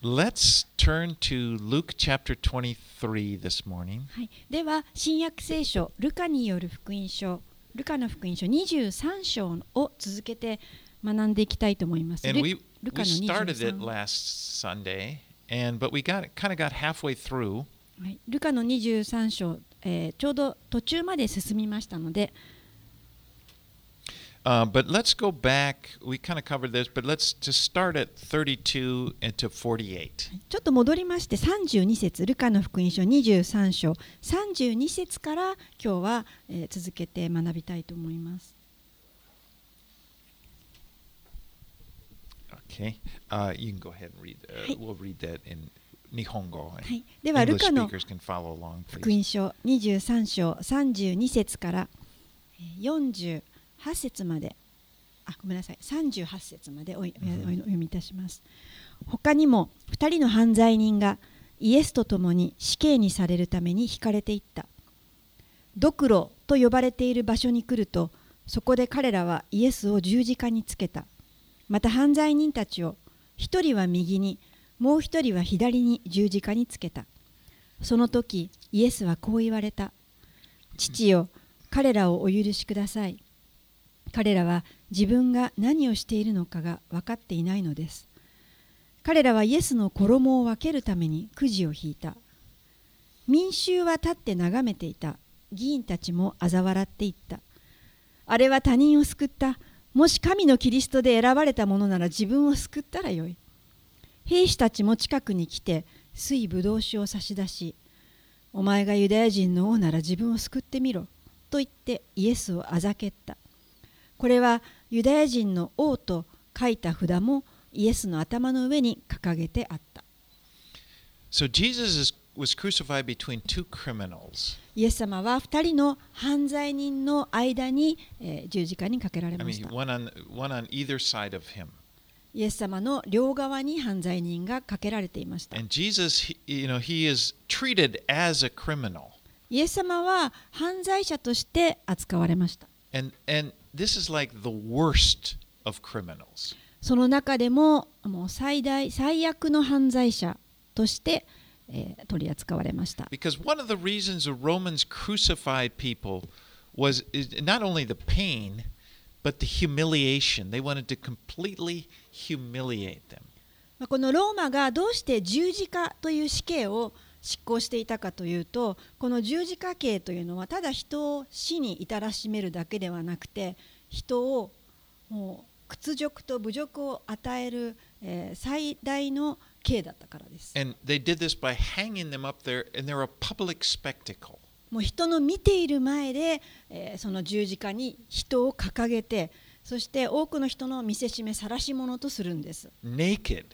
Let's turn to Luke chapter 23 this morning. はい、では新約聖書ルカによる福音書ルカの福音書23章を続けて学んでいきたいと思います。And ル we, ル we カの started it 23 last Sunday, and but we got kind of got halfway through. はい、ルカの23章、えーちょうど途中まで進みましたので、Uh, but let's go back. We kind of covered this, but let's just start at 32 and to 48. ちょっと戻りまして32節ルカの福音書23章32節から今日は、えー続けて学びたいと思います。Okay, uh, you can go ahead and read. Uh. We'll read that in Nihongo. は And い、ではルカの福.音書23章32節からえー48節まで。あごめんなさい。38節までおいおうん。おお読みいたします。他にも2人の犯罪人がイエスと共に死刑にされるために引かれていった。ドクロと呼ばれている場所に来るとそこで彼らはイエスを十字架につけた。また犯罪人たちを一人は右にもう一人は左に十字架につけた。その時イエスはこう言われた。父よ彼らをお許しください彼らは自分が何をしているのかが分かっていないのです。彼らはイエスの衣を分けるためにくじを引いた。民衆は立って眺めていた。議員たちも嘲笑っていった。あれは他人を救った。もし神のキリストで選ばれたものなら自分を救ったらよい。兵士たちも近くに来て水ぶどう酒を差し出しお前がユダヤ人の王なら自分を救ってみろと言ってイエスをあざけった。これはユダヤ人の王と書いた札もイエスの頭の上に掲げてあった。So、Jesus was イエス様は二人の犯罪人の間に、えー、十字架にかけられました。I mean, one on, one on イエス様の両側に犯罪人がかけられていました。Jesus, イエス様は犯罪者として扱われました。This is like the worst of criminals. その中でももう最大最悪の犯罪者として、えー取り扱われました Because one of the reasons the Romans crucified people was not only the pain, but the humiliation. They wanted to completely humiliate them. まあこのローマがどうして十字架という死刑を執行していたかというとこの十字架刑というのはただ人を死に至らしめるだけではなくて人をもう屈辱と侮辱を与える、えー最大の刑だったからです。And they did this by hanging them up there, and they're a public spectacle. もう人の見ている前で、えーその十字架に人を掲げてそして多くの人の見せしめ晒し者とするんです。naked.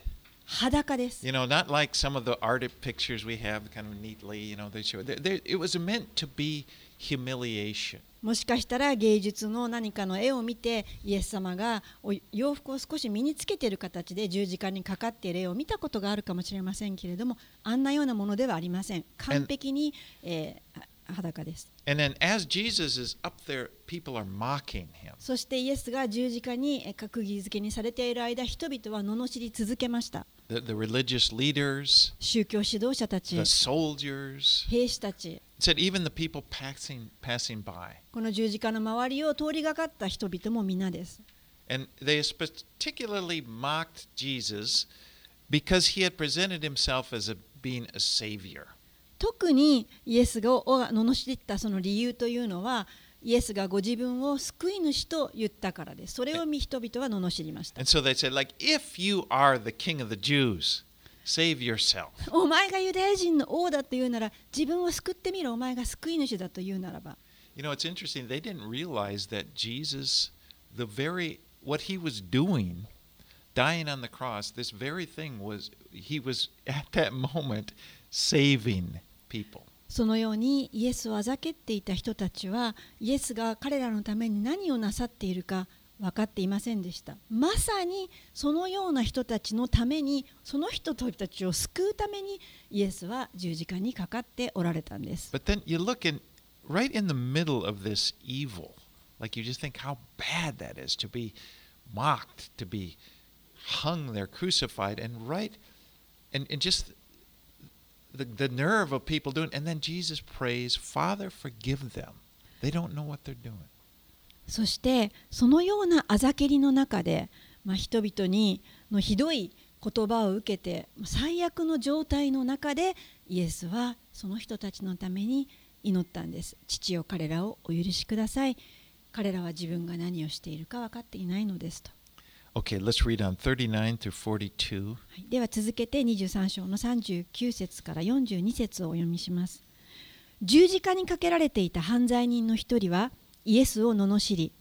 裸です。You know, not like some of the art pictures we have, kind of neatly. You know, they show. They, they, it was meant to be humiliation. もしかしたら芸術の何かの絵を見てイエス様がお洋服を少し身につけている形で十字架にかかっている絵を見たことがあるかもしれませんけれどもあんなようなものではありません完璧に、えー裸です And then, as Jesus is up there, people are mocking him. そしてイエスが十字架にえー閣議付けにされている間人々は罵り続けました The, the religious leaders, 宗教指導者たち the soldiers, 兵士たち it said even the people passing passing by. この十字架の周りを通りがかった人々も皆です And they particularly mocked Jesus because he had presented himself as a, being a savior. 特にイエスが罵ったその理由というのはイエスがご自分を救い主と言ったからです。それを見人々は罵りました。And so they said, like, if you are the king of the Jews, save yourself. お前がユダヤ人の王だと言うなら自分を救ってみろ。お前が救い主だと言うならば。You know, it's interesting. They didn't realize that Jesus, the very, what he was doing, dying on the cross, this very thing was, he was at that moment saving people. そのようにイエスをあざけっていた人たちはイエスが彼らのために何をなさっているか分かっていませんでした。まさにそのような人たちのためにその人たちを救うためにイエスは十字架にかかっておられたんです。But then you look in, right in the middle of this evil, like you just think how bad that is to be mocked, to be hung there, crucified, and right and, and just the, the nerve of people doing and then Jesus prays, Father, forgive them. They don't know what they're doing. そしてそのようなあざけりの中で、まあ、人々にのひどい言葉を受けて最悪の状態の中でイエスはその人たちのために祈ったんです父よ彼らをお許しください彼らは自分が何をしているか分かっていないのですと Okay, let's read on 39 through 42. では続けて23章の39節から42節をお読みします。十字架にかけられていた犯罪人の一人はイエスを罵り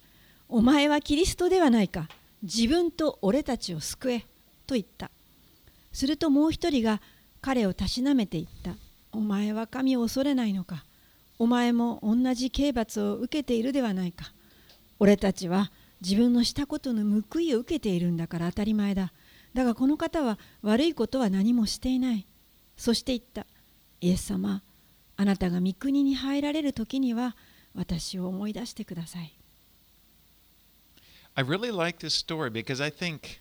お前はキリストではないか自分と俺たちを救えと言った。するともう一人が彼をたしなめて言った。お前は神を恐れないのかお前も同じ刑罰を受けているではないか俺たちは自分のしたことの報いを受けているんだから当たり前だだがこの方は悪いことは何もしていないそして言ったイエス様あなたが御国に入られる時には私を思い出してください I really like this story because I think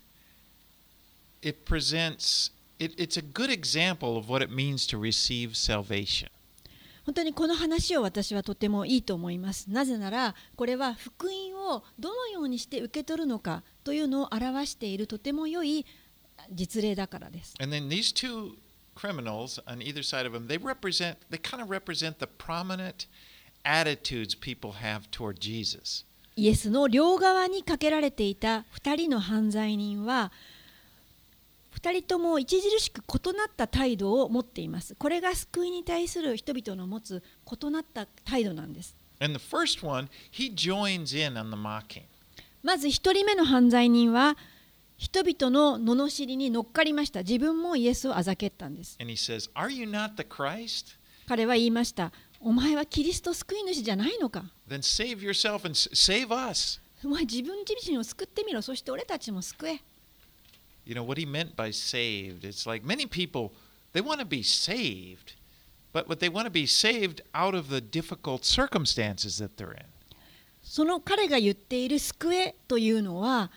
it presents, it, it's a good example of what it means to receive salvation. 本当にこの話を私はとてもいいと思いますなぜならこれは福音をどのようにして受け取るのかというのを表しているとても良い実例だからです And then these two criminals on either side of him, they represent, they kind of represent the prominent attitudes people have toward Jesus. イエスの両側にかけられていた2人の犯罪人は2人とも著しく異なった態度を持っています。これが救いに対する人々の持つ異なった態度なんです。And the first one, he joins in on the mocking. まず1人目の犯罪人は人々の罵りに乗っかりました。自分もイエスをあざけったんです。And he says, Are you not the Christ? 彼は言いました。お前はキリスト救い主じゃないのか Then save yourself and save us. お前自分自身を救ってみろ。そして俺たちも救え。You know what he meant by saved? It's like many people, they want to be saved, but what they want to be saved out of the difficult circumstances that they're in. その彼が言っている救えというのは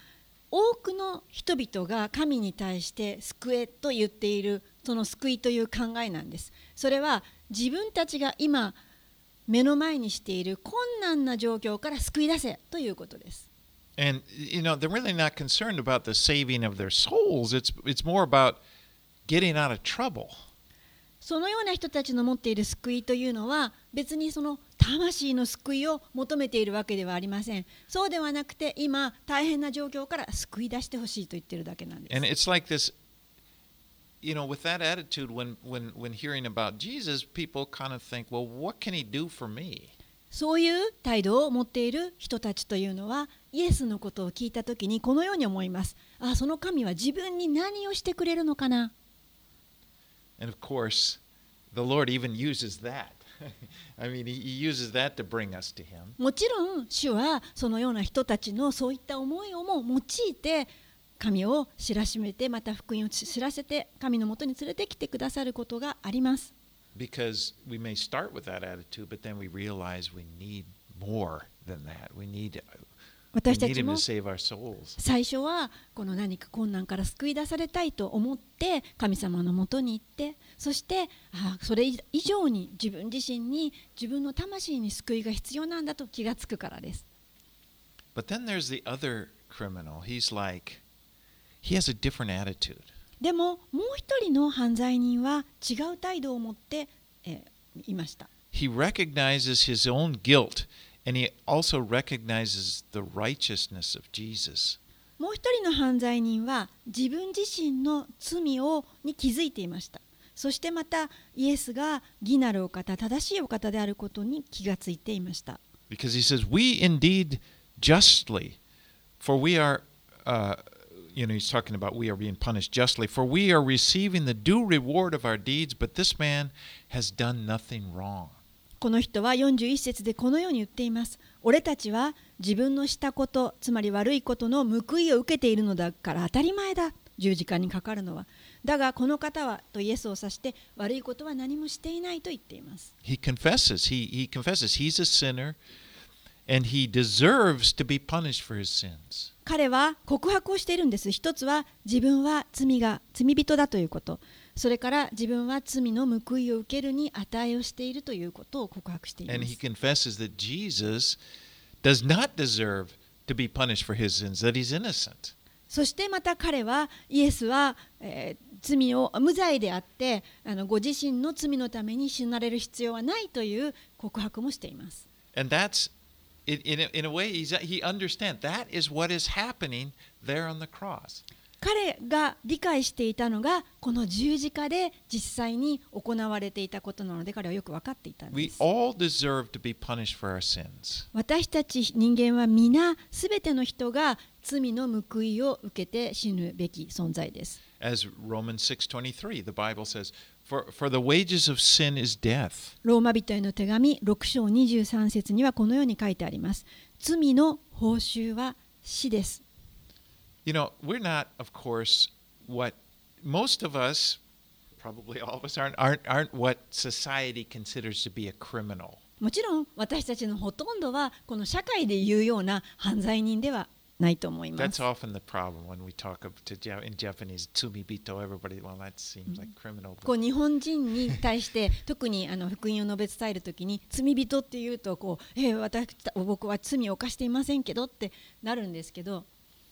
多くの人々が神に対して救えと言っているその救いという考えなんです。それは自分たちが今目の前にしている困難な状況から救い出せということです。And you know, they're really not concerned about the saving of their souls. It's it's more about getting out of trouble. そのような人たちの持っている救いというのは別にその魂の救いを求めているわけではありません。そうではなくて今大変な状況から救い出してほしいと言ってるだけなんです。 And it's like this you know, with that attitude when when when hearing about Jesus, people kind of think, "Well, what can he do for me?" そういう態度を持っている人たちというのは イエスのことを聞いたとにこのように思います。あ、その神は自分に何をしてくれるのかな？もちろん、主はそのような人たちのそういった思いをも用いて、神を知らしめて、また福音を知らせて、神のもとに連れてきてくださることがあります。私たちも.最初はこの何か困難から救い出されたいと思って神様のもとに行ってそしてあそれ以上に自分自身に自分の魂に救いが必要なんだと気がつくからです。But then there's the other criminal. He's like, he has a different attitude. でももう一人の犯罪人は違う態度を持って、えーいました。He recognizes his own guilt, and he also recognizes the righteousness of Jesus. もう一人の犯罪人は自分自身の罪をに気づいていました。そしてまたイエスが義なるお方、正しいお方であることに気がついていました。 Because he says, We indeed justly, for we are, uh, you know, he's talking about we are being punished justly, for we are receiving the due reward of our deeds, but this man has done nothing wrong. この人は41節でこのように言っています。俺たちは自分のしたこと、つまり悪いことの報いを受けているのだから当たり前だ。十字架にかかるのは。だがこの方はとイエスを指して悪いことは何もしていないと言っています。He confesses, he, he confesses he's a sinner, and he deserves to be punished for his sins. 彼は告白をしているんです一つは自分は罪が罪人だということそれから自分は罪の報いを受けるに値をしているということを告白していま And he す confesses that Jesus does not deserve to be punished for his sins, that he's innocent. そしてまた彼はイエスは、えー罪を無罪であってあのご自身の罪のために死なれる必要はないという告白もしています And that's, in, in, a, in a way, he's, he understands that is what is happening there on the cross. 彼が理解していたのがこの十字架で実際に行われていたことなので彼はよく分かっていたんで We す all deserve to be punished for our sins. 私たち人間は皆すべての人が罪の報いを受けて死ぬべき存在です As Romans 6:23, the Bible says, for, for the wages of sin is death. ローマ人への手紙6章23節にはこのように書いてあります罪の報酬は死です You know, we're not, of course, what most of us, probably all of us, aren't, aren't, aren't what society considers to be a criminal. もちろん私たちのほとんどはこの社会で言うような犯罪人ではないと思いま That's す often the problem when we talk of, to, Ja- in Japanese, tsumibito, everybody, well, that seems like criminal. こ But う日本人に対して特にあの福音を述べ伝えるときに罪人っていうとこう、えー私僕は罪を犯していませんけどってなるんですけど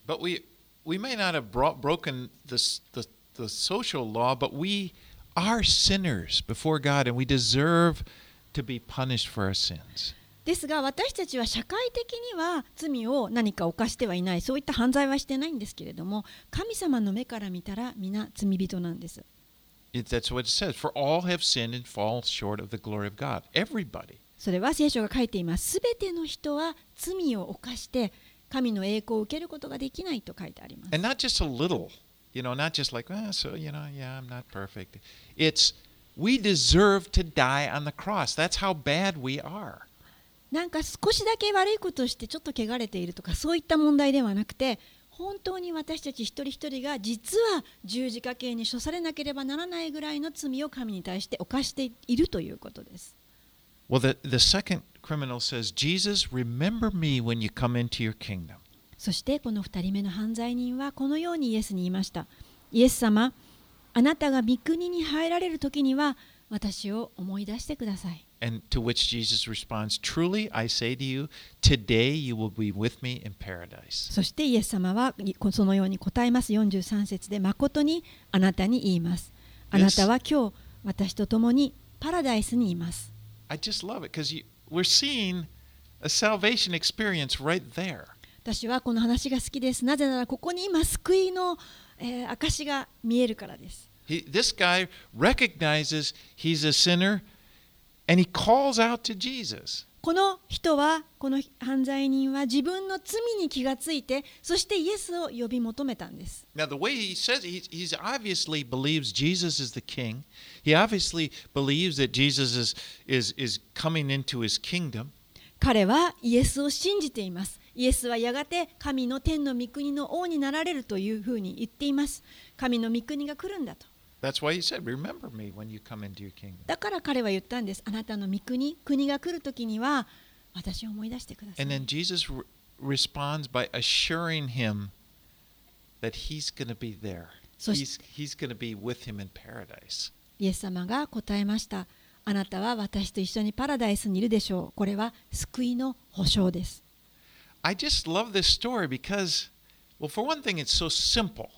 but we, we may not have brought, broken the, s- the, the social law, but we are sinners before God and we deserve to be punished for our sins. ですが私たちは社会的には罪を何か犯してはいないそういった犯罪はしてないんですけれども神様の目から見たら皆罪人なんです that's what it says. For all have sinned and fall short of the glory of God. Everybody. それは聖書が書いていますすべての人は罪を犯して神の栄光を受けることができないと書いてあります。You know, not just like, well, so, you know, yeah, I'm not perfect. It's, we deserve to die on the cross. That's how bad we are. なんか少しだけ悪いことをしてちょっと汚れているとかそういった問題ではなくて本当に私たち一人一人が実は十字架刑に処されなければならないぐらいの罪を神に対して犯しているということです。そしてこの2人目の犯罪人はこのようにイエスに言いました。イエス様、あなたが御国に入られる時には私を思い出してください。そしてイエス様はそのように答えます。43節で誠にあなたに言います。あなたは今日私と共にパラダイスにいます。I just love it we're seeing a salvation experience right there. 私はこの話が好きです。なぜならここに今救いの、えー証が見えるからです。 He, this guy recognizes he's a sinner and he calls out to Jesus. この人はこの犯罪人は自分の罪に気がついてそしてイエスを呼び求めたんです。Now, the way he says it, he's obviously believes Jesus is the king. He obviously believes that Jesus is, is, is coming into his kingdom. 彼はイエスを信じています。イエスはやがて神の天の御国の王になられるというふうに言っています。神の御国が来るんだと。だから彼は言ったんです。あなたの御国、国が来るときには私を思い出してください。そして、イエス様が答えました。あなたは私と一緒にパラダイスにいるでしょう。これは救いの保証です。I just love this story because, well, for one thing, it's so simple.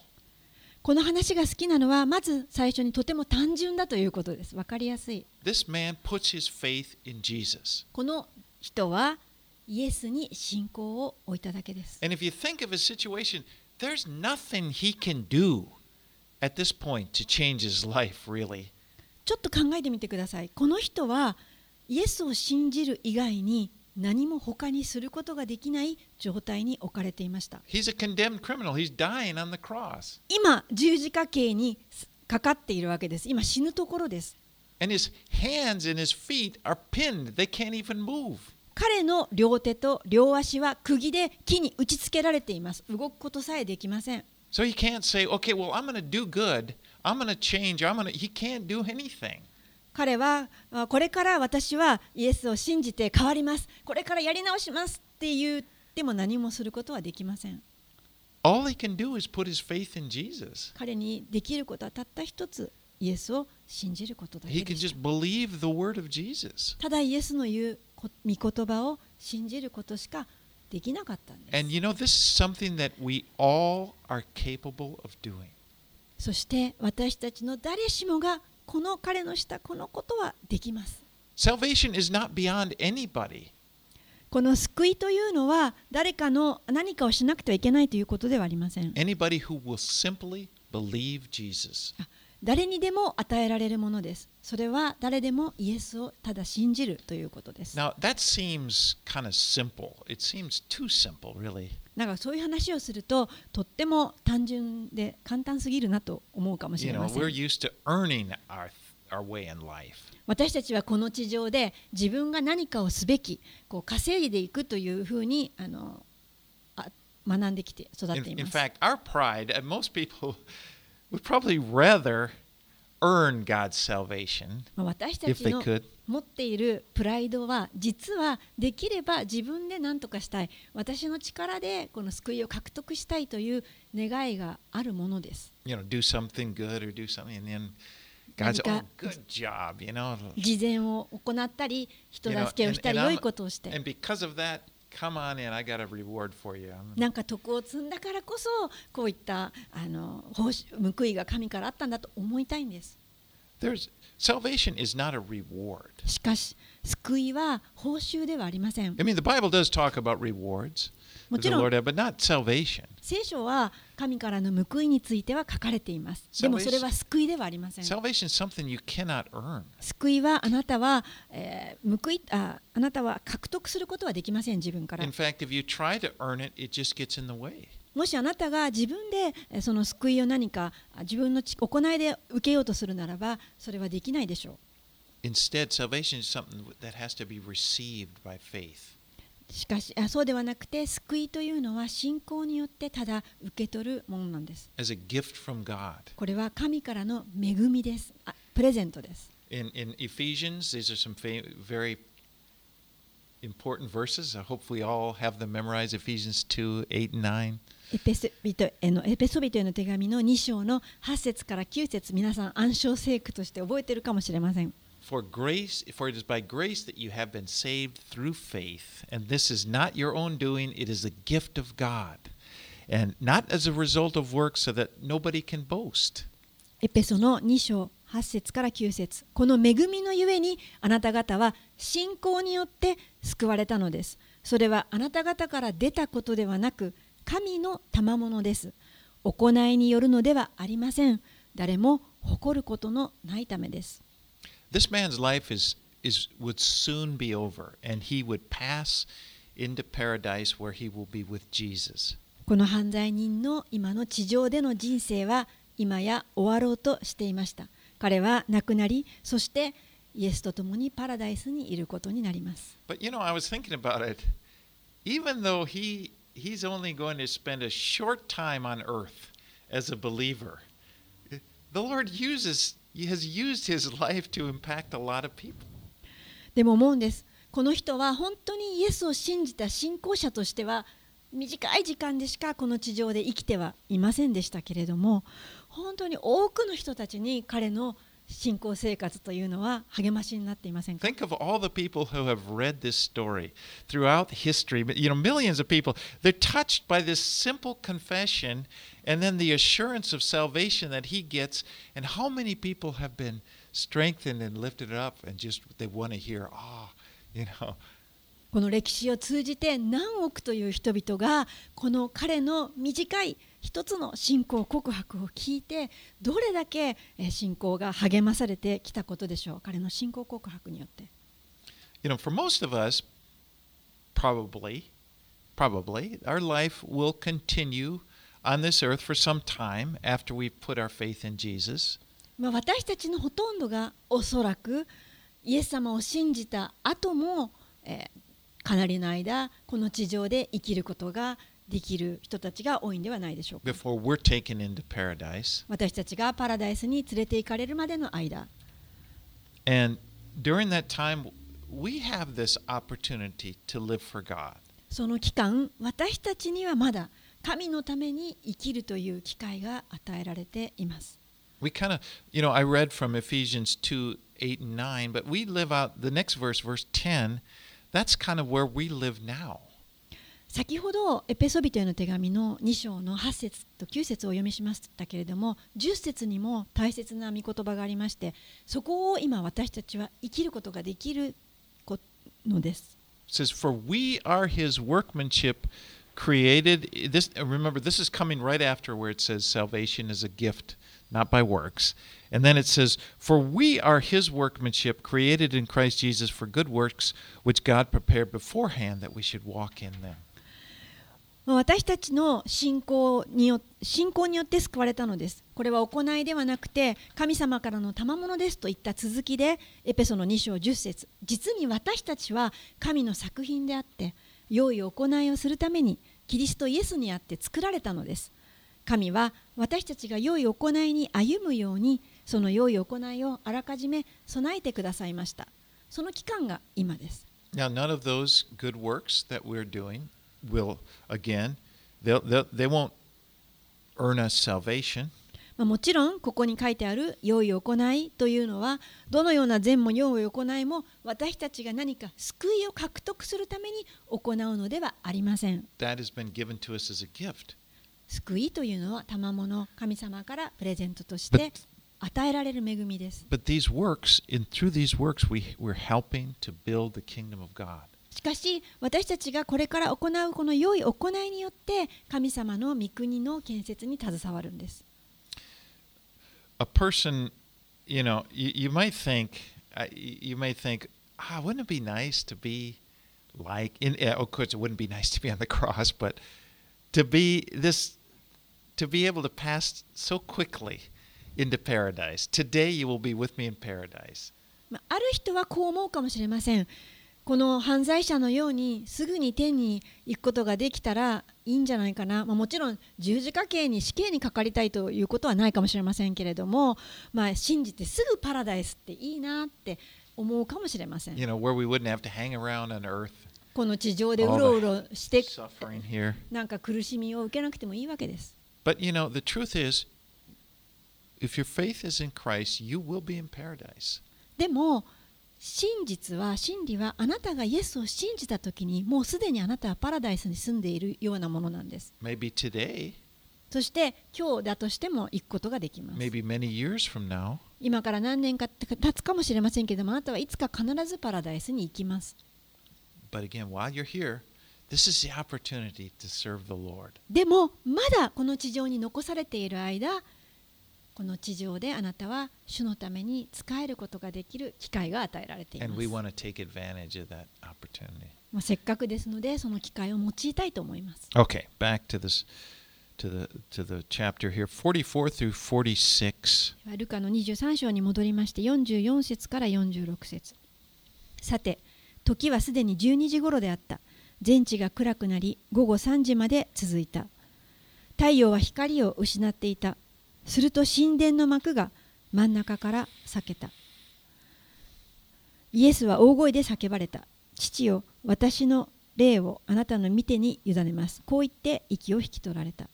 この話が好きなのはまず最初にとても単純だということです。わかりやすい。This man puts his faith in Jesus. この人はイエスに信仰を置いただけです。And if you think of his situation, there's nothing he can do at this point to change his life, really. ちょっと考えてみてください。この人はイエスを信じる以外に何も他にすることができない状態に置かれていました。今、十字架にかかっているわけです。今、死ぬところです。彼の両手と両足は釘で木に打ち付けられています。動くことさえできません。So he can't say, okay, well, I'm going to do good. I'm 彼はあこれから私はイエスを信じて変わります。これからやり直しますって言っても何もすることはできません。All he can do is put his faith in Jesus. 彼にできることはたった一つ、イエスを信じることだ He け can でした just believe the word of Jesus. ただイエスの言うこ御言葉を信じることしかできなかったんです And you know, this is something that we all are capable of doing. そして私たちの誰しもがこの彼のしたこのことはできます Salvation is not beyond anybody. この救いというのは誰かの何かをしなくてはいけないということではありません Anybody who will simply believe Jesus. 誰にでも与えられるものですそれは誰でもイエスをただ信じるということです Now, that seems kind of simple. It seems too simple, really. なんかそういう話をするととっても単純で簡単すぎるなと思うかもしれません。私たちはこの地上で自分が何かをすべきこう稼いでいくというふうにあのあ学んできて育っています。earn god salvation 持っているプライドは実はできれば自分で何とかしたい私の力でこの救いを獲得したいという願いがあるものです。事善を行ったり人助けをしたり良いことをして。なんか徳を積んだからこそこういったあの報,報いが神からあったんだと思いたいんです。しかし、救いは報酬ではありません。もちろん、聖書は神からの報いについては書かれています。でもそれは救いではありません。救いはあなたは、えー、報いあ、あなたは獲得することはできません、自分から。もしあなたが自分でその救いを何か自分の行いで受けようとするならば、それはできないでしょう。しかしあそうではなくて救いというのは信仰によってただ受け取るものなんです as a gift from God. これは神からの恵みですあプレゼントです In, in Ephesians, these are some very important verses. I hope we all have them memorized Ephesians 2 8 and 9. エペソビトへのエペソビトへの手紙の2章の8節から9節皆さん暗唱聖句として覚えているかもしれません For grace, for it is by grace that you have been saved through faith, and this is not your own doing; it is a gift of God, and not as a result of works, so that nobody can boast. エペソの2章8節から9節この恵みのゆえにあなた方は信仰によって救われたのですそれはあなた方から出たことではなく神の賜物です行いによるのではありません誰も誇ることのないためです This man's life is, is would soon be over, and he would pass into paradise where he will be with Jesus. この犯罪人の今の地上での人生は今や終わろうとしていました彼は亡くなりそしてイエスと共にパラダイスにいることになります But you know, I was thinking about it. Even though he he's only going to spend a short time on earth as a believer, the Lord uses he has used his life to impact a lot of people. でも思うんですこの人は本当にイエスを信じた信仰者としては短い時間でしかこの地上で生きてはいませんでしたけれども本当に多くの人たちに彼の信仰生活というのは励ましになっていませんか Think of all the people who have read this story throughout history. You know, millions of people. They're touched by this simple confession and then the assurance of salvation that he gets. And how many people have been strengthened and lifted up and just they want to hear, ah, you know, この歴史を通じて何億という人々がこの彼の短い一つの信仰告白を聞いてどれだけえー信仰が励まされてきたことでしょう彼の信仰告白によって you know, for most of us, probably, probably, our life will continue on this earth for some time after we put our faith in Jesus. まあ、私たちのほとんどがおそらくイエス様を信じた後も、えーかなりの間この地上で生きることができる人たちが多いんではないでしょうか before we're taken into paradise. 私たちがパラダイスに連れて行かれるまでの間 And during that time, we have this opportunity to live for God. その期間私たちにはまだ神のために生きるという機会が与えられています We kind of, you know, I read from Ephesians 2 8 and 9, but we live out the next verse, verse 10. That's kind of where we live now. 先ほどエペソビトへの手紙の2章の8節と9節をお読みしましたけれども10節にも大切な御言葉がありましてそこを今私たちは生きることができるのです。Says, For we are his workmanship created. This remember, this is coming right after where it says salvation is a gift, not by works. And then it says, For we are his workmanship created in Christ Jesus for good works, which God prepared beforehand that we should walk in them. 私たちの信仰によ信仰によって救われたのです。これは行いではなくて神様からの賜物ですといった続きでエペソの2章10節実に私たちは神の作品であって良い行いをするためにキリストイエスにあって作られたのです。神は私たちが良い行いに歩むようにその良い行いをあらかじめ備えてくださいました。その期間が今です。Now, none of those good works that we're doing will, again, they'll, they'll, they won't earn us salvation. まあ、もちろんここに書いてある良い行いというのはどのような善も良い行いも私たちが何か救いを獲得するために行うのではありません That has been given to us as a gift. 救いというのは賜物神様からプレゼントとして与えられる恵みです But these works, in through these works, we, we're helping to build the kingdom of God. しかし私たちがこれから行うこの良い行いによって神様の御国の建設に携わるんです A person, you know, you, you might think, uh, you may think, ah, wouldn't it be nice to be like, in, of course, it wouldn't be nice to be on the cross, but to be this, to be able to pass so quickly into paradise. Today you will be with me in paradise. まあある人はこう思うかもしれません。この犯罪者のようにすぐに天に行くことができたらいいんじゃないかな、まあ、もちろん十字架刑に死刑にかかりたいということはないかもしれませんけれども、まあ、信じてすぐパラダイスっていいなって思うかもしれません You know, where we wouldn't have to hang around on earth, この地上でうろうろして.なんか苦しみを受けなくてもいいわけです But you know, the truth is, if your faith is in Christ, you will be in paradise. でも真実は真理はあなたがイエスを信じた時にもうすでにあなたはパラダイスに住んでいるようなものなんです Maybe today, そして今日だとしても行くことができます maybe many years from now. 今から何年か経つかもしれませんけどもあなたはいつか必ずパラダイスに行きますでも、まだこの地上に残されている間、この地上であなたは主のために使えることができる機会が与えられています。せっかくですので、その機会を用いたいと思います。Okay, ルカの23章に戻りまして、44節から46節。さて、時はすでに12時頃であった。全地が暗くなり午後3時まで続いた。太陽は光を失っていた。すると神殿の幕が真ん中から裂けた。イエスは大声で叫ばれた。父よ私の霊をあなたの見てに委ねます。こう言って息を引き取られた。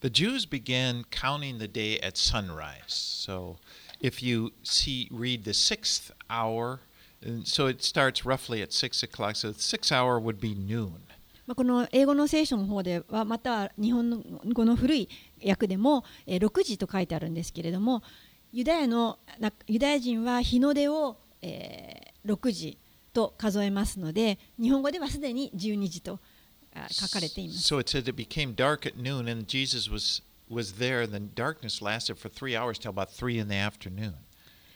The Jews began counting the day at sunrise. So if you see read the sixth hour, and so it starts roughly at six o'clock. So the sixth hour would be noon. まあ、この英語の聖書の方ではまたは日本の語の古い訳でもえー6時と書いてあるんですけれどもユダヤのなユダヤ人は日の出を、えー6時と数えますので日本語ではすでに12時とあ書かれています。So it said it became dark at noon, and Jesus was was there. And the darkness lasted for three hours till about three in the afternoon.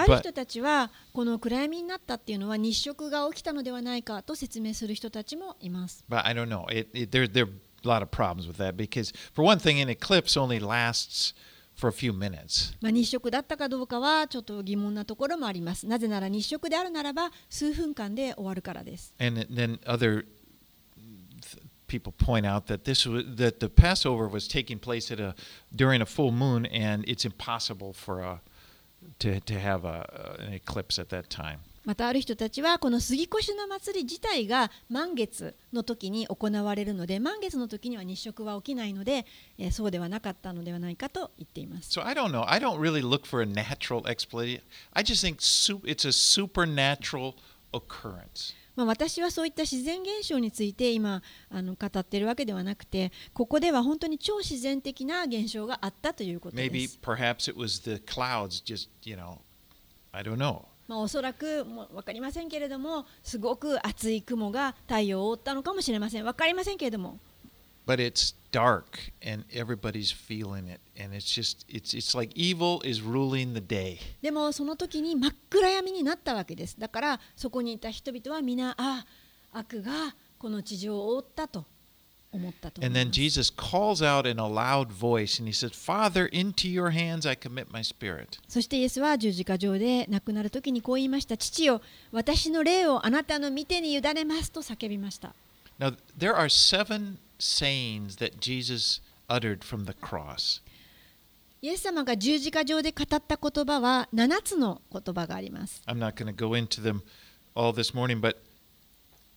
ある人たちはこの暗闇になったっていうのは日食が起きたのではないかと説明する人たちもいます。But I don't know. It, it, there, there are a lot of problems with that because, for one thing, an eclipse only lasts for a few minutes. まあ、日食だったかどうかはちょっと疑問なところもあります。なぜなら日食であるならば数分間で終わるからです。And then other th- people point out that this was that the Passover was taking place at a during a full moon, and it's impossible for a to to have a, an eclipse at that time. またある人たちはこの杉越の祭り自体が満月の時に行われるので満月の時には日食は起きないので、えーそうではなかったのではないかと言っています。So I don't know. I don't really look for a natural explanation. I just think it's a supernatural occurrence. まあ、私はそういった自然現象について今あの語っているわけではなくてここでは本当に超自然的な現象があったということで Maybe す。perhaps it was the clouds just, you know, I don't know. まあ、おそらくもう分かりませんけれどもすごく厚い雲が太陽を覆ったのかもしれません分かりませんけれども But it's dark and everybody's feeling it and it's just it's it's like evil is ruling the day. でもその時に真っ暗闇になったわけですだからそこにいた人々は皆あ悪がこの地上を覆ったと思ったと思い And ま then す Jesus calls out in a loud voice and he says, "Father, into your hands I commit my spirit." そしてイエスは十字架上で亡くなる時にこう言いました父よ私の霊をあなたの御手に委ねますと叫びました Now there are seven sayings that Jesus uttered from the cross. イエス様が十字架上で語った言葉は7つの言葉があります I'm not going to go into them all this morning, but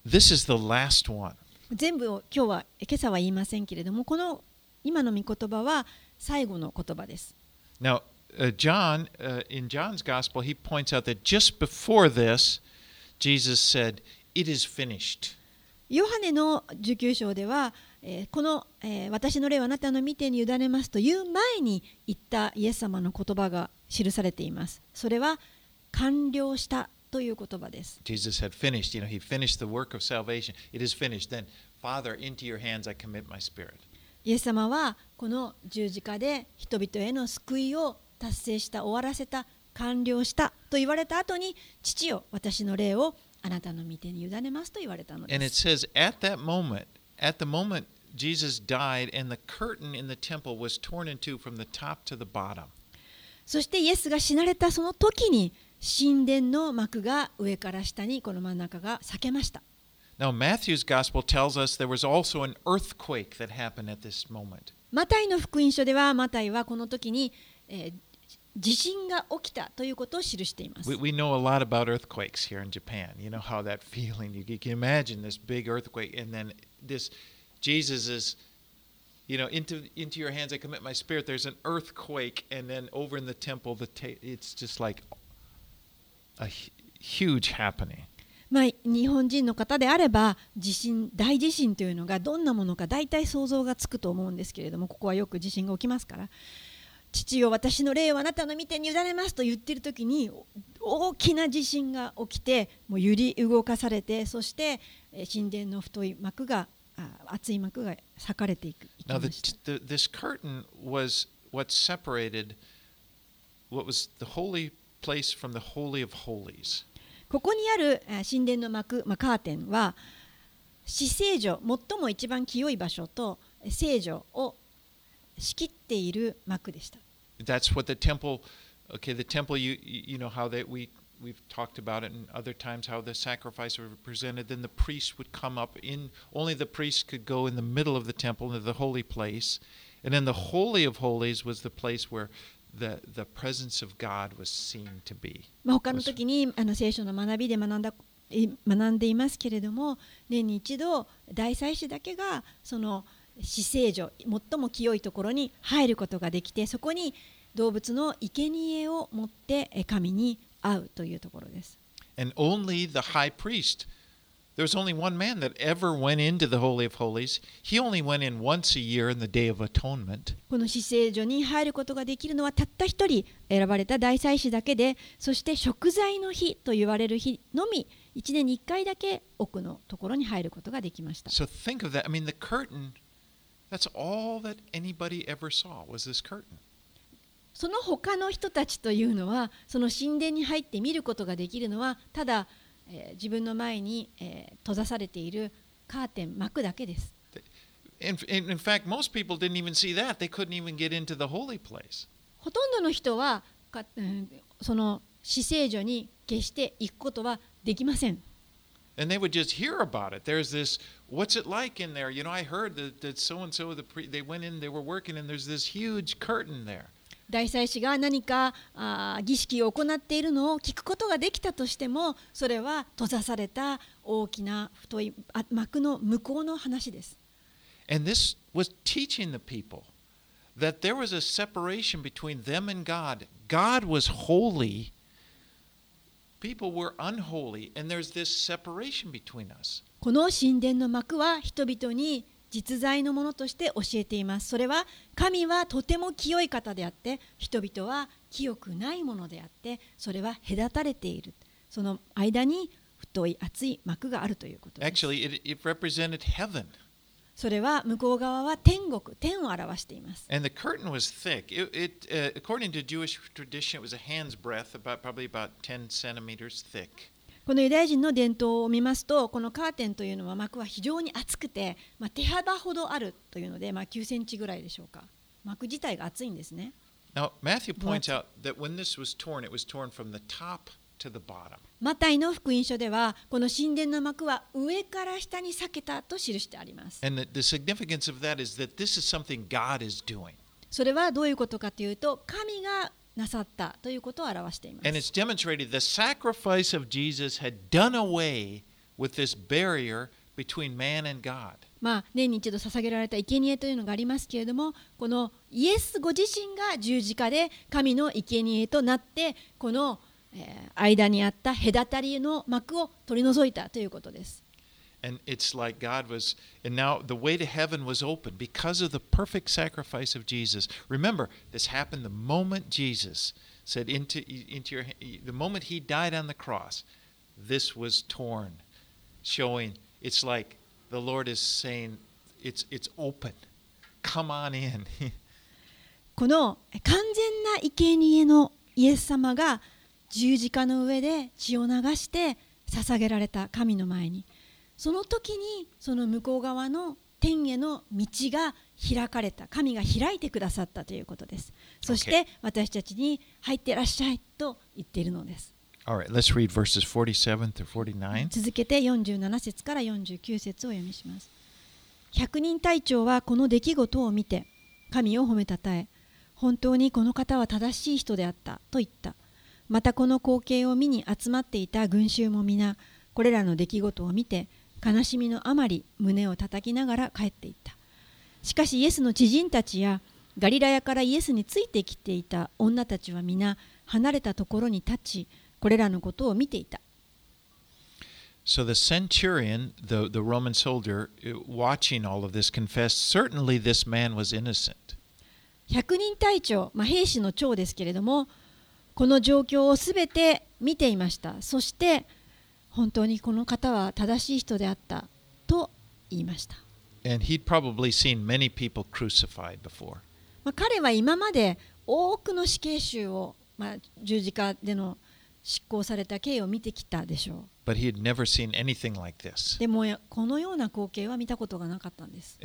this is the last one. 全部を今日は今朝は言いませんけれどもこの今の御言葉は最後の言葉です Now, uh, John, uh, in John's gospel, he points out that just before this, Jesus said, It is finished. ヨハネの19章では、えーこの、えー私の霊はあなたの御手に委ねますという前に言ったイエス様の言葉が記されています。それは完了したという言葉です。Jesus had finished. You know, he finished the work of salvation. It is finished. Then, Father, into your hands I commit my spirit. イエス様はこの十字架で人々への救いを達成した、終わらせた、完了したと言われた後に、父よ、私の霊をあなたの御手に委ねますと言われたの And で it す。says, at that moment, at the moment Jesus died, and the curtain in the temple was torn in two from the top to the bottom. そしてイエスが死なれたその時に神殿の幕が上から下にこの真ん中が裂けました。 Now, Matthew's gospel tells us there was also an earthquake that happened at this moment. マタイの福音書ではマタイはこの時に、えー地震が起きたということを記しています We,。we know a lot about earthquakes here in Japan. You know how that feeling, you can imagine this big earthquake, and then this Jesus is, you know, into, into your hands I commit my spirit. There's an earthquake, and then over in the temple, the ta- it's just like a huge happening. まあ、日本人の方であれば地震大地震というのがどんなものか大体想像がつくと思うんですけれどもここはよく地震が起きますから父よ私の霊をあなたの御手に委ねますと言っている時に大きな地震が起きてもう揺り動かされてそして神殿の太い幕が厚い幕が裂かれていく Now, ま the, the, this curtain was what separated what was the holy place from the Holy of Holies. ここにあるえー神殿の幕、まあ、カーテンは死聖所最も一番清い場所とえー聖女を仕切っている幕でした。That's what the temple. Okay, the temple. You you you know how that we we've talked about it in other times how the sacrifice were presented. Then the priest would come up in. Only the priest could go in the middle of the temple into the holy place, and then the holy of holies was the place where the the presence of God was seen to be. まあ、他の時にあの聖書の学びで学んだ学んでいますけれども年に一度大祭司だけがその死聖所最も清いところに入ることができてそこに動物の生贄を持ってえ神に会うというところです。and only the high priest. There was only one man that ever went into the Holy of Holies. He only went in once a year in the Day of Atonement. この死聖所に入ることができるのはたった一人選ばれた大祭司だけでそして食材の日と言われる日のみ1年に1回だけ奥のところに入ることができました。So think of that. I mean, the curtain, that's all that anybody ever saw was this curtain. その他の人たちというのはその神殿に入って見ることができるのはただ、えー自分の前に、えー閉ざされているカーテン幕だけです。In, in, in fact, most people didn't even see that. They couldn't even get into the holy place. ほとんどの人はか、うんその死聖所に決して行くことはできません。And they would just hear about it. There's this, what's it like in there? You know, I heard that, that so and so, the pre, they went in, they were working, and there's this huge curtain there. 大祭司が何かあー儀式を行っているのを聞くことができたとしてもそれは閉ざされた大きな太いあ幕の向こうの話です。And this was teaching the people that there was a separation between them and God. God was holy, people were unholy, and there's this separation between us. この神殿の幕は人々に実在のものとして教えています。それは神はとても清い方であって人々は清くないものであってそれは隔たれている。その間に太い厚い幕があるということです。Actually, it, it represented heaven. それは向こう側は天国、天を表しています。And the curtain was thick. It, it uh, according to Jewish tradition, it was a hand's breadth, about probably about 10 centimeters thick. このユダヤ人の伝統を見ますとこのカーテンというのは幕は非常に厚くて、まあ、手幅ほどあるというので、まあ、9センチぐらいでしょうか幕自体が厚いんですね Now, Matthew points out that when this was torn, it was torn from the top to the bottom. マタイの福音書ではこの神殿の幕は上から下に裂けたと記してあります And the, the significance of that is that this is something God is doing. それはどういうことかというと神がなさったということを表していま And す it's demonstrated the sacrifice of Jesus had done away with this barrier between man and God. まあ年に一度捧げられた生贄というのがありますけれどもこのイエスご自身が十字架で神の生贄となってこの、えー間にあった隔たりの幕を取り除いたということです。And it's like God was, and now the way to heaven was open because of the perfect sacrifice of Jesus. Remember, this happened the moment Jesus said, into, into your, the moment he died on the cross, this was torn, showing it's like the Lord is saying, it's, it's open. Come on in. この完全な生贄のイエス様が十字架の上で血を流して捧げられた神の前に その時にその向こう側の天への道が開かれた。神が開いてくださったということです。そして私たちに入ってらっしゃいと言っているのです。All right, let's read verses 47 through 49. 続けて47節から49節をお読みします。百人隊長はこの出来事を見て神を褒めたたえ本当にこの方は正しい人であったと言った。またこの光景を見に集まっていた群衆も皆これらの出来事を見て悲しみのあまり胸を叩きながら帰っていった。しかしイエスの知人たちやガリラヤからイエスについてきていた女たちは皆離れたところに立ちこれらのことを見ていた。So the centurion, the, the Roman soldier, uh, watching all of this, confessed, Certainly this man was innocent. 百人隊長、まあ、兵士の長ですけれどもこの状況をすべて見ていました。そして本当にこの方は正しい人であったと言いました。ま、彼は今まで多くの死刑囚を、ま、十字架での執行された刑を見てきたでしょう。でもこのような光景は見たことがなかったんです。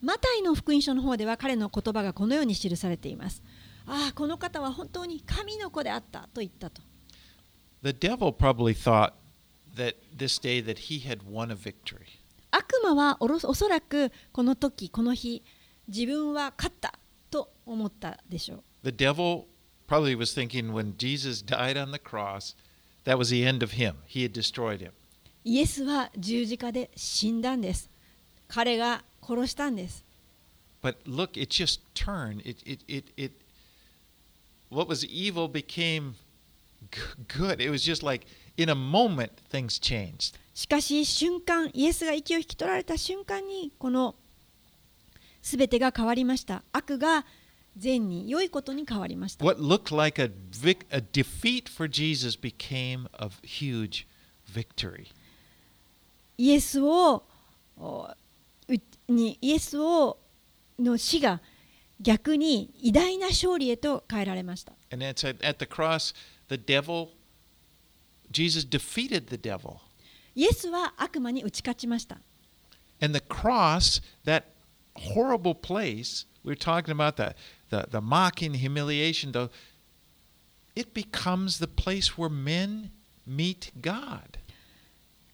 マタイの福音書の方では彼の言葉がこのように記されています。ああこの方は本当に神の子であったと言ったと The devil probably thought that this day that he had won a victory. 悪魔はおろおそらくこの時この日自分は勝ったと思ったでしょう The devil probably was thinking when Jesus died on the cross, that was the end of him. He had destroyed him. イエスは十字架で死んだんです彼が殺したんです But look, it just turned. It, it, it, it, what was evil became good. It was just like in a moment things changed. しかし瞬間イエスが息を引き取られた瞬間にこの全てが変わりました悪が善に良いことに変わりました What looked like a, vic- a defeat for Jesus became a huge victory. イエスをにイエスをの死が逆に偉大な勝利へと変えられました。And it's at, at the cross, the devil, Jesus defeated the devil. イエスは悪魔に打ち勝ちました。And the cross, that horrible place, we are talking about the, the, the mocking, humiliation, the, it becomes the place where men meet God.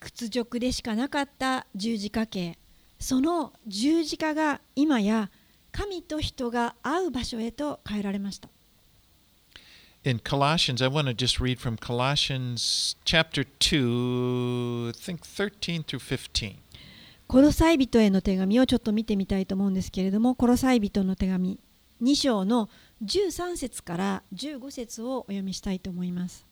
屈辱でしかなかった十字架刑その十字架が今や神と人が会う場所へと変えられました。In Colossians, 13-15コロサイ人への手紙をちょっと見てみたいと思うんですけれどもコロサイ人の手紙2章の13節から15節をお読みしたいと思います。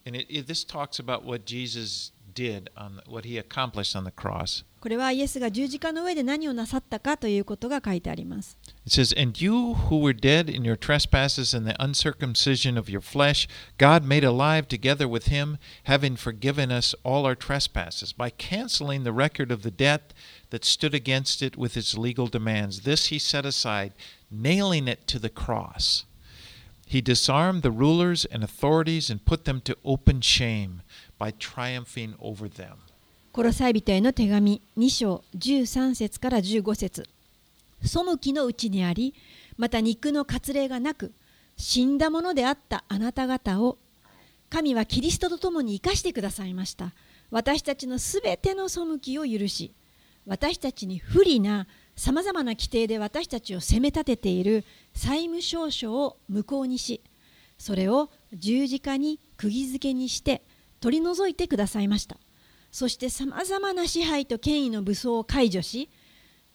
did, on the, what he accomplished on the cross. これはイエスが十字架の上で何をなさったかということが書いてあります It says, And you who were dead in your trespasses and the uncircumcision of your flesh, God made alive together with him, having forgiven us all our trespasses, by canceling the record of the debt that stood against it with its legal demands. This he set aside, nailing it to the cross. He disarmed the rulers and authorities and put them to open shame By triumphing over them. コロサイ人への手紙2章13節から15節背きのうちにありまた肉の割礼がなく死んだものであったあなた方を神はキリストと共に生かしてくださいました私たちのすべての背きを許し私たちに不利なさまざまな規定で私たちを責め立てている債務証書を無効にしそれを十字架に釘付けにして取り除いてくださいました。そしてさまざまな支配と権威の武装を解除し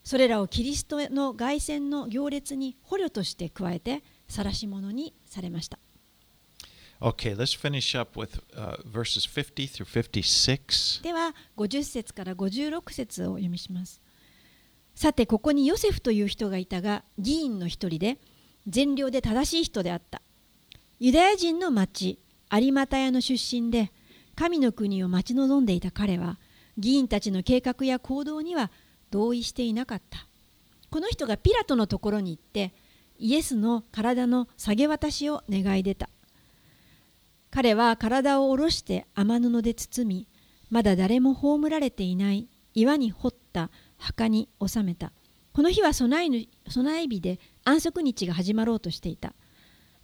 それらをキリストの凱旋の行列に捕虜として加えて晒し者にされました。Okay, let's finish up with uh, verses 50 through 56. では50節から56節をお読みします。さてここにヨセフという人がいたが議員の一人で善良で正しい人であった。ユダヤ人の町有股屋の出身で神の国を待ち望んでいた彼は議員たちの計画や行動には同意していなかった。この人がピラトのところに行ってイエスの体の下げ渡しを願い出た。彼は体を下ろして雨布で包みまだ誰も葬られていない岩に掘った墓に収めた。この日は備え備え日で安息日が始まろうとしていた。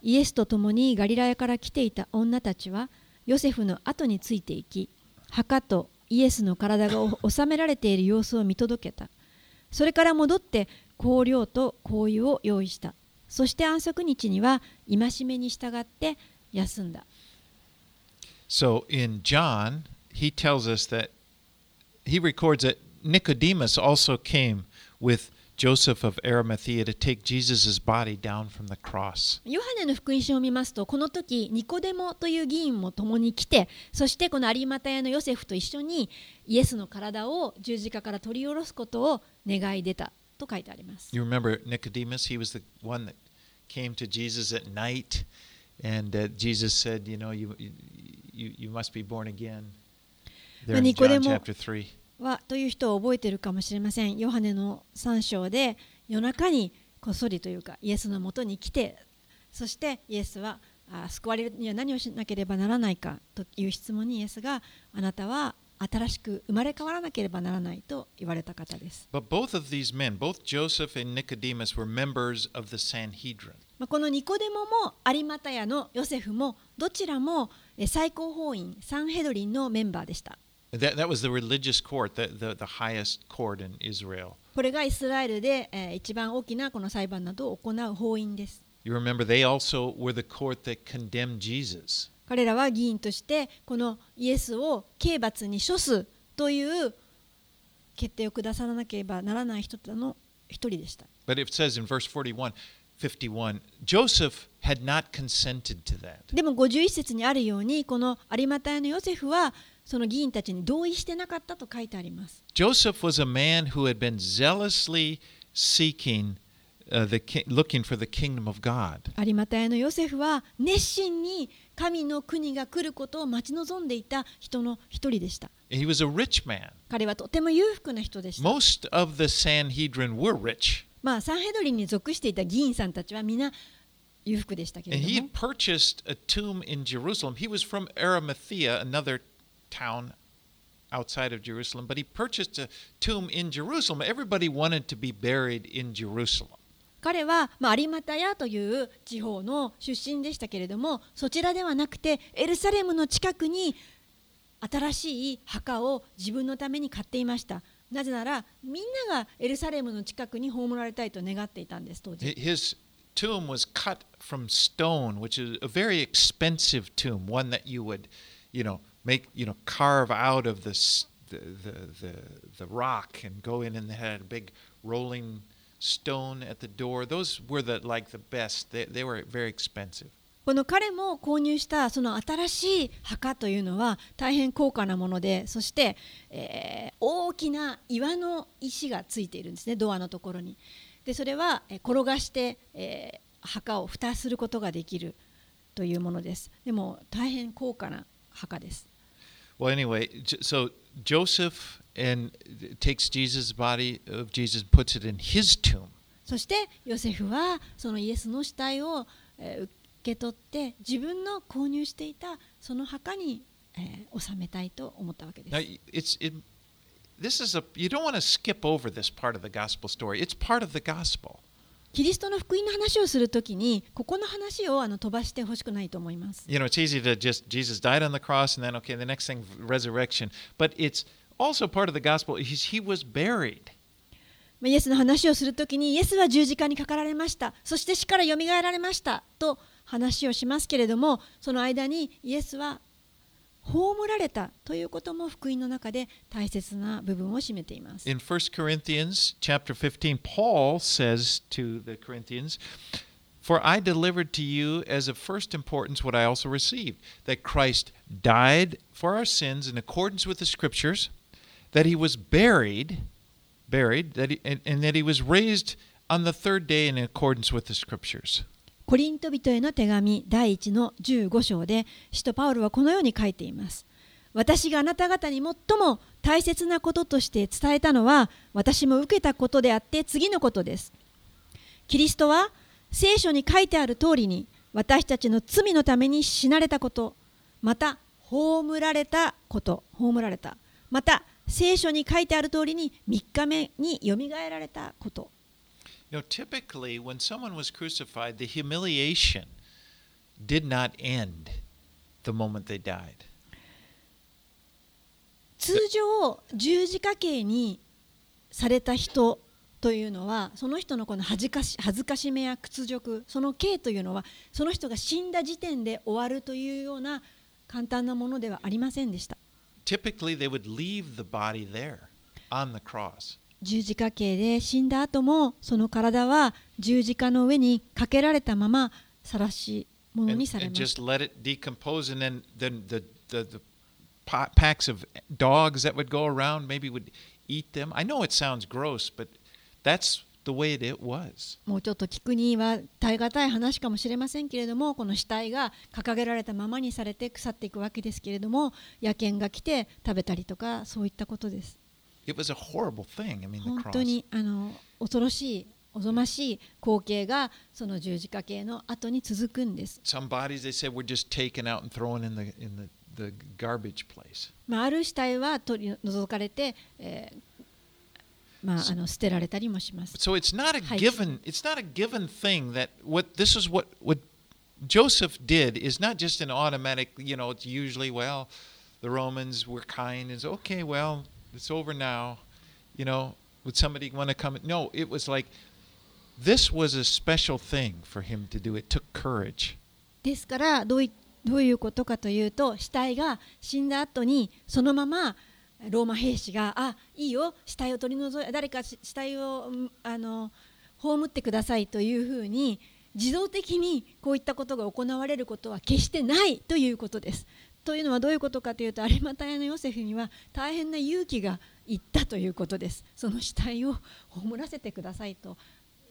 イエスと共にガリラヤから来ていた女たちはヨセフの後についていき墓とイエスの体が 収められている様子を見届けた。それから戻って香料と香油を用意した。そして安息日には戒めに従って休んだ。So in John, he tells us that he records that Nicodemus also came with Joseph of Arimathea to take Jesus' body down from the cross. ヨハネの福音書を見ますとこの時ニコデモという議員も共に来てそしてこの有股屋のヨセフと一緒にイエスの体を十字架から取り下ろすことを願い出たと書いてあります。You remember Nicodemus? He was the one that came to Jesus at night, and uh, Jesus said, "You know, you you you must be born again." There in John chapter three. はという人を覚えているかもしれません。ヨハネの3章で夜中にこっそりというかイエスのもとに来てそしてイエスはあ救われるには何をしなければならないかという質問にイエスがあなたは新しく生まれ変わらなければならないと言われた方です。But both of these men, both Joseph and Nicodemus, were members of the Sanhedrin. まあこのニコデモも有股屋のヨセフもどちらもえ最高法院サンヘドリンのメンバーでした。That, that was the religious court, the, the, the highest court in Israel. これがイスラエルで、えー一番大きなこの裁判などを行う法院です。You remember they also were the court that condemned Jesus. 彼らは議員としてこのイエスを刑罰に処すという決定を下さなければならない人の一人でした。But it says in verse 41, 51, Joseph had not consented to that. でも51節にあるようにこの有股屋のヨセフはその議員たちに同意してなかったと書いてあります。Joseph was a man who had been zealously seeking uh, the ki- looking for the kingdom of God. 有股屋のヨセフは熱心に神の国が来ることを待ち望んでいた人の一人でした。He was a rich man. 彼はとても裕福な人でした。Most of the Sanhedrin were rich. まあサンヘドリンに属していた議員さんたちは皆裕福でしたけれ And ど he も had purchased a tomb in Jerusalem. He was from Arimathea, another town outside of Jerusalem, but he purchased a tomb in Jerusalem. Everybody wanted to be buried in Jerusalem. 彼は、まあ、有馬屋という地方の出身でしたけれどもそちらではなくてエルサレムの近くに新しい墓を自分のために買っていましたなぜならみんながエルサレムの近くに葬られたいと願っていたんです当時 His tomb was cut from stone, which is a very expensive tomb, one that you would, you know, make, you know, carve out of the s- the the, the, the rock and go in and they had a big rolling stone at the door. Those were the like the best. They, they were very expensive. この彼も購入したその新しい墓というのは大変高価なものでそして、えー大きな岩の石がついているんですねドアのところにでそれはえー転がして、えー墓を蓋することができるというものですでも大変高価な墓です Well, anyway, so Joseph and takes Jesus' body of Jesus, puts it in his tomb. そしてヨセフはそのイエスの死体を、えー受け取って自分の購入していたその墓に、えー収めたいと思ったわけです Now, y- it's it. This is a you don't want to skip over this part of the gospel story. It's part of the gospel. キリストの福音の話をするときにここの話をあの飛ばしてほしくないと思います。You know, it's easy to just Jesus died on the cross and then okay, the next thing resurrection. But it's also part of the gospel. He's, he was buried. まあイエスの話をするときにイエスは十字架にかかられましたそして死からよみがえられましたと話をしますけれどもその間にイエスは葬られたということも福音の中で大切な部分を占めています。 In 1 Corinthians chapter 15, Paul says to the Corinthians, For I delivered to you as of first importance what I also received that Christ died for our sins in accordance with the scriptures, that he was buried, buried, that he, and, and that he was raised on the third day in accordance with the scriptures. コリント人への手紙第1の15章で使徒パウロはこのように書いています。私があなた方に最も大切なこととして伝えたのは私も受けたことであって次のことです。キリストは聖書に書いてある通りに私たちの罪のために死なれたことまた葬られたこと葬られたまた聖書に書いてある通りに3日目によみがえられたこと You know, typically when someone was crucified, the humiliation did not end the moment they died. 通常十字架刑にされた人というのはその人のこの恥ずかし恥ずかしめや屈辱その刑というのはその人が死んだ時点で終わるというような簡単なものではありませんでした Typically, they would leave the body there on the cross. 十字架刑で死んだ後もその体は十字架の上にかけられたまま晒しもにされまし。もうちょっと聞くには耐え難い話かもしれませんけれども、この死体が掲げられたままにされて腐っていくわけですけれども、野犬が来て食べたりとかそういったことです。it was a horrible thing i mean the 本 cross 当にあの恐ろしいおぞましい光景がその十字架系の後に続くんです、 some bodies they said were just taken out and thrown in the in the, the garbage place まあ、ある死体は取り除かれて、えーまあ、あの捨てられたりもします so it's not a Hi. given it's not a given thing that what this is what what joseph did is not just an automatic you know it's usually well the romans were kind and okay well it's over now you know would somebody want to come no it was like this was a special thing for him to do it took courage ですからどういどういうことかというと死体が死んだ後にそのままローマ兵士が「あいいよ死体を取り除い誰か死死体をあの葬ってください」というふうに自動的にこういったことが行われることは決してないということです。というのはどういうことかというと有馬屋のヨセフには大変な勇気がいったということです。その死体を葬らせてくださいと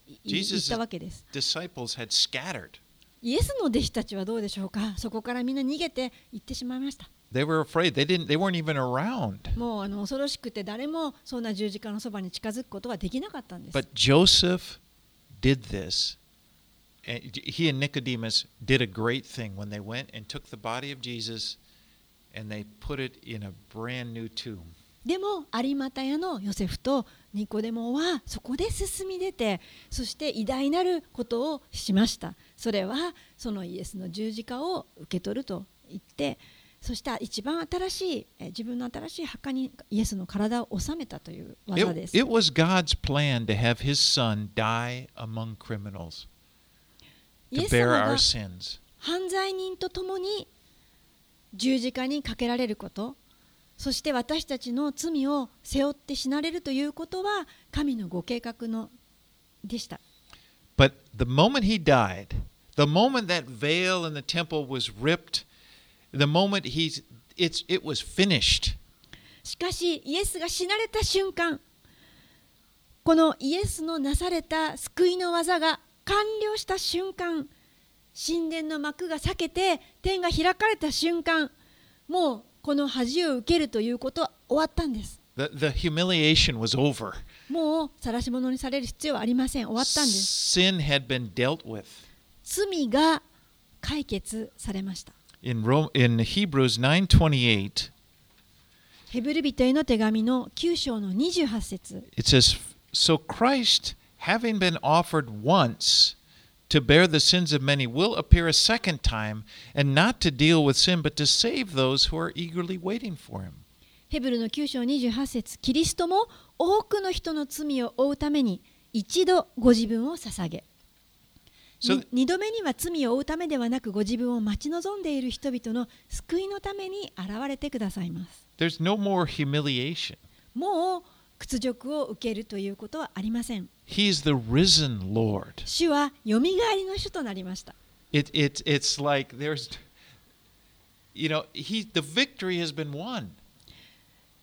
い言ったわけです。disciples had scattered イエスの弟子たちはどうでしょうか？そこからみんな逃げて行ってしまいました。They were afraid. They didn't. They weren't even around. もうあの恐ろしくて誰もそんな十字架のそばに近づくことはできなかったんです。But Joseph did this. And he and Nicodemus did a great thing when they went and took the body of Jesus and they put it in a brand new tomb. でも有股屋のヨセフとニコデモはそこで進み出てそして偉大なることをしましたそれはそのイエスの十字架を受け取ると言ってそして一番新しいえ自分の新しい墓にイエスの体を収めたという技で It, す it was God's plan to have his son die among criminals イエス様が.犯罪人と共に十字架にかけられることそして私たちの罪を背負って死なれるということは神のご計画のでした But the moment he died, the moment that veil in the temple was ripped, the moment he's it's it was finished. しかしイエスが死なれた瞬間このイエスのなされた救いの技が完了した瞬間神殿の幕が裂けて天が開かれた瞬間もうこの恥を受けるということは終わったんです。The the humiliation was over. もう晒し者にされる必要はありません。終わったんです。Sin had been dealt with. 罪が解決されました。In Rome, in Hebrews 9:28, ヘブル人への手紙の9章の28節。it says, "So Christ, having been offered once to bear the sins of many, will appear a second time, and not to deal with sin, but to save those who are eagerly waiting for him." ヘブルの9章28節キリストも多くの人の罪を負うために一度ご自分を捧げ So- に二度目には罪を負うためではなくご自分を待ち望んでいる人々の救いのために現れてくださいます There's no more humiliation. もう屈辱を受けるということはありません He's the risen Lord. 主はよみがえりの主となりました It, it, it's like there's, you know, he, the victory has been won.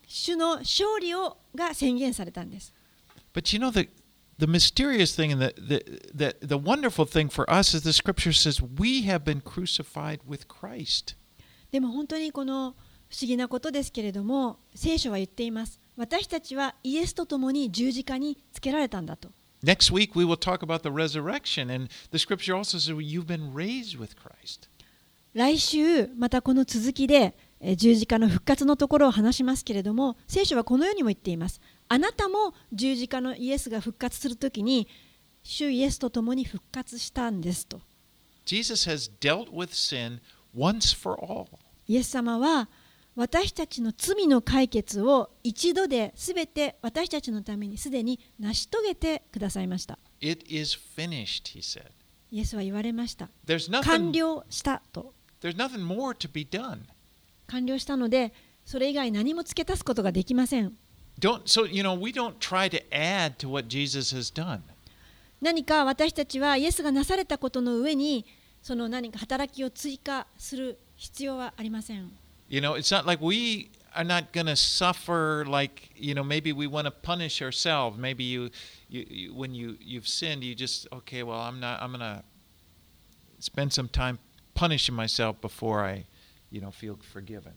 主の勝利をが宣言されたんです But you know, the, the mysterious thing and the, the, the, the wonderful thing for us is the scripture says we have been crucified with Christ. でも本当にこの不思議なことですけれども聖書は言っています 私たちはイエスと共に十字架につけられたんだと Next week, we will talk about the resurrection, and the scripture also says you've been raised with Christ. 来週またこの続きでえー十字架の復活のところを話しますけれども聖書はこのようにも言っていますあなたも十字架のイエスが復活するときに主イエスと共に復活したんですと Jesus has dealt with sin once for all. イエス様は私たちの罪の解決を一度で全て私たちのためにすでに成し遂げてくださいました It is finished, he said. イエスは言われました There's 完 nothing, 了したと there's nothing more to be done. 完了したのでそれ以外何も付け足すことができません Don't so you know we don't try to add to what Jesus has done. 何か私たちはイエスがなされたことの上にその何か働きを追加する必要はありません You know, it's not like we are not going to suffer like, you know, maybe we want to punish ourselves. Maybe you, you, you when you you've sinned, you just okay, well, I'm not I'm going to spend some time punishing myself before I, you know, feel forgiven.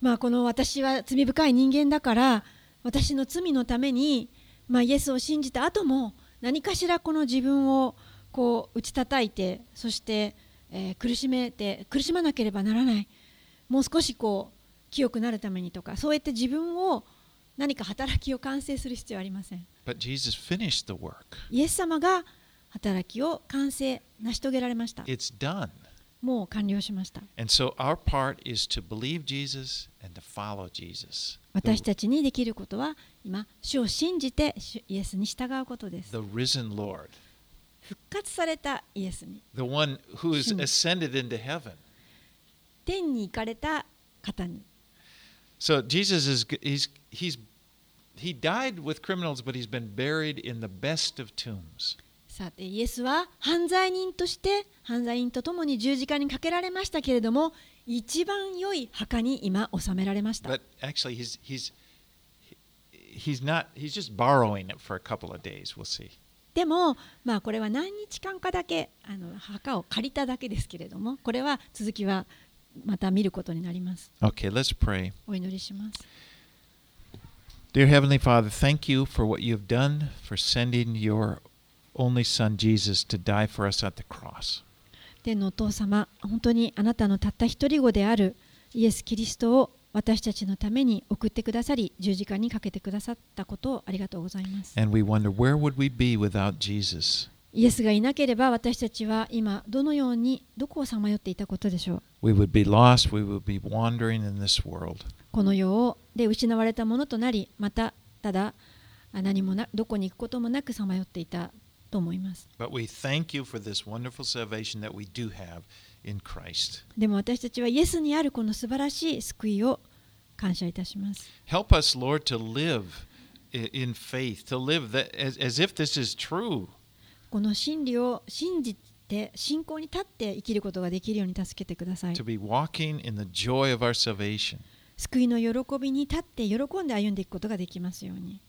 まあこの私は罪深い人間だから私の罪のために、まあ、イエスを信じた後も何かしらこの自分をこう打ち叩いてそして、えー苦しめて苦しまなければならないもう少しこう清くなるためにとかそうやって自分を何か働きを完成する必要はありません But Jesus finished the work. イエス様が働きを完成成し遂げられました It's done. もう完了しました And so our part is to believe Jesus and to follow Jesus. 私たちにできることは今主を信じて主イエスに従うことです The risen Lord, 復活されたイエスに the one who is Hmm. ascended into heaven. 天に行かれた方に So Jesus is he's he's he died with criminals, but he's been buried in the best of tombs. さてイエスは犯罪人として犯罪人と共に十字架にかけられましたけれども一番良い墓に今収められました But actually, he's he's he's not he's just borrowing it for a couple of days. We'll see. でもまあこれは何日間かだけあの墓を借りただけですけれどもこれは続きはまた見ることになります。Okay, let's pray. お祈りします。Dear Heavenly Father, thank you for what you've done for sending your only Son Jesus to die for us at the cross. 天のお父様、本当にあなたのたった一人子であるイエス・キリストを私たちのために送ってくださり、十字架にかけてくださったことをありがとうございます。And we wonder where would we be without Jesus? イエスがいなければ私たちは今どのようにどこをさまよっていたことでしょう？この世をで失われたものとなりまたただ何もなどこに行くこともなくさまよっていたと思います。でも私たちはイエスにあるこの素晴らしい救いを感謝いたします。この真理を信じて信仰に立って生きることができるように助けてください。救いの喜びに立って喜んで歩んでいくことができますように。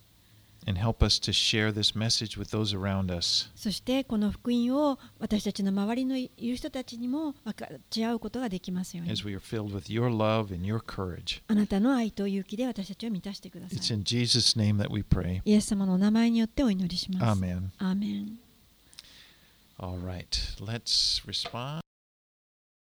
そしてこの福音を私たちの周りのいる人たちにも分かち合うことができますように。あなたの愛と勇気で私たちを満たしてください。イエス様のお名前によってお祈りします。アーメン。アーメ。All right, let's respond.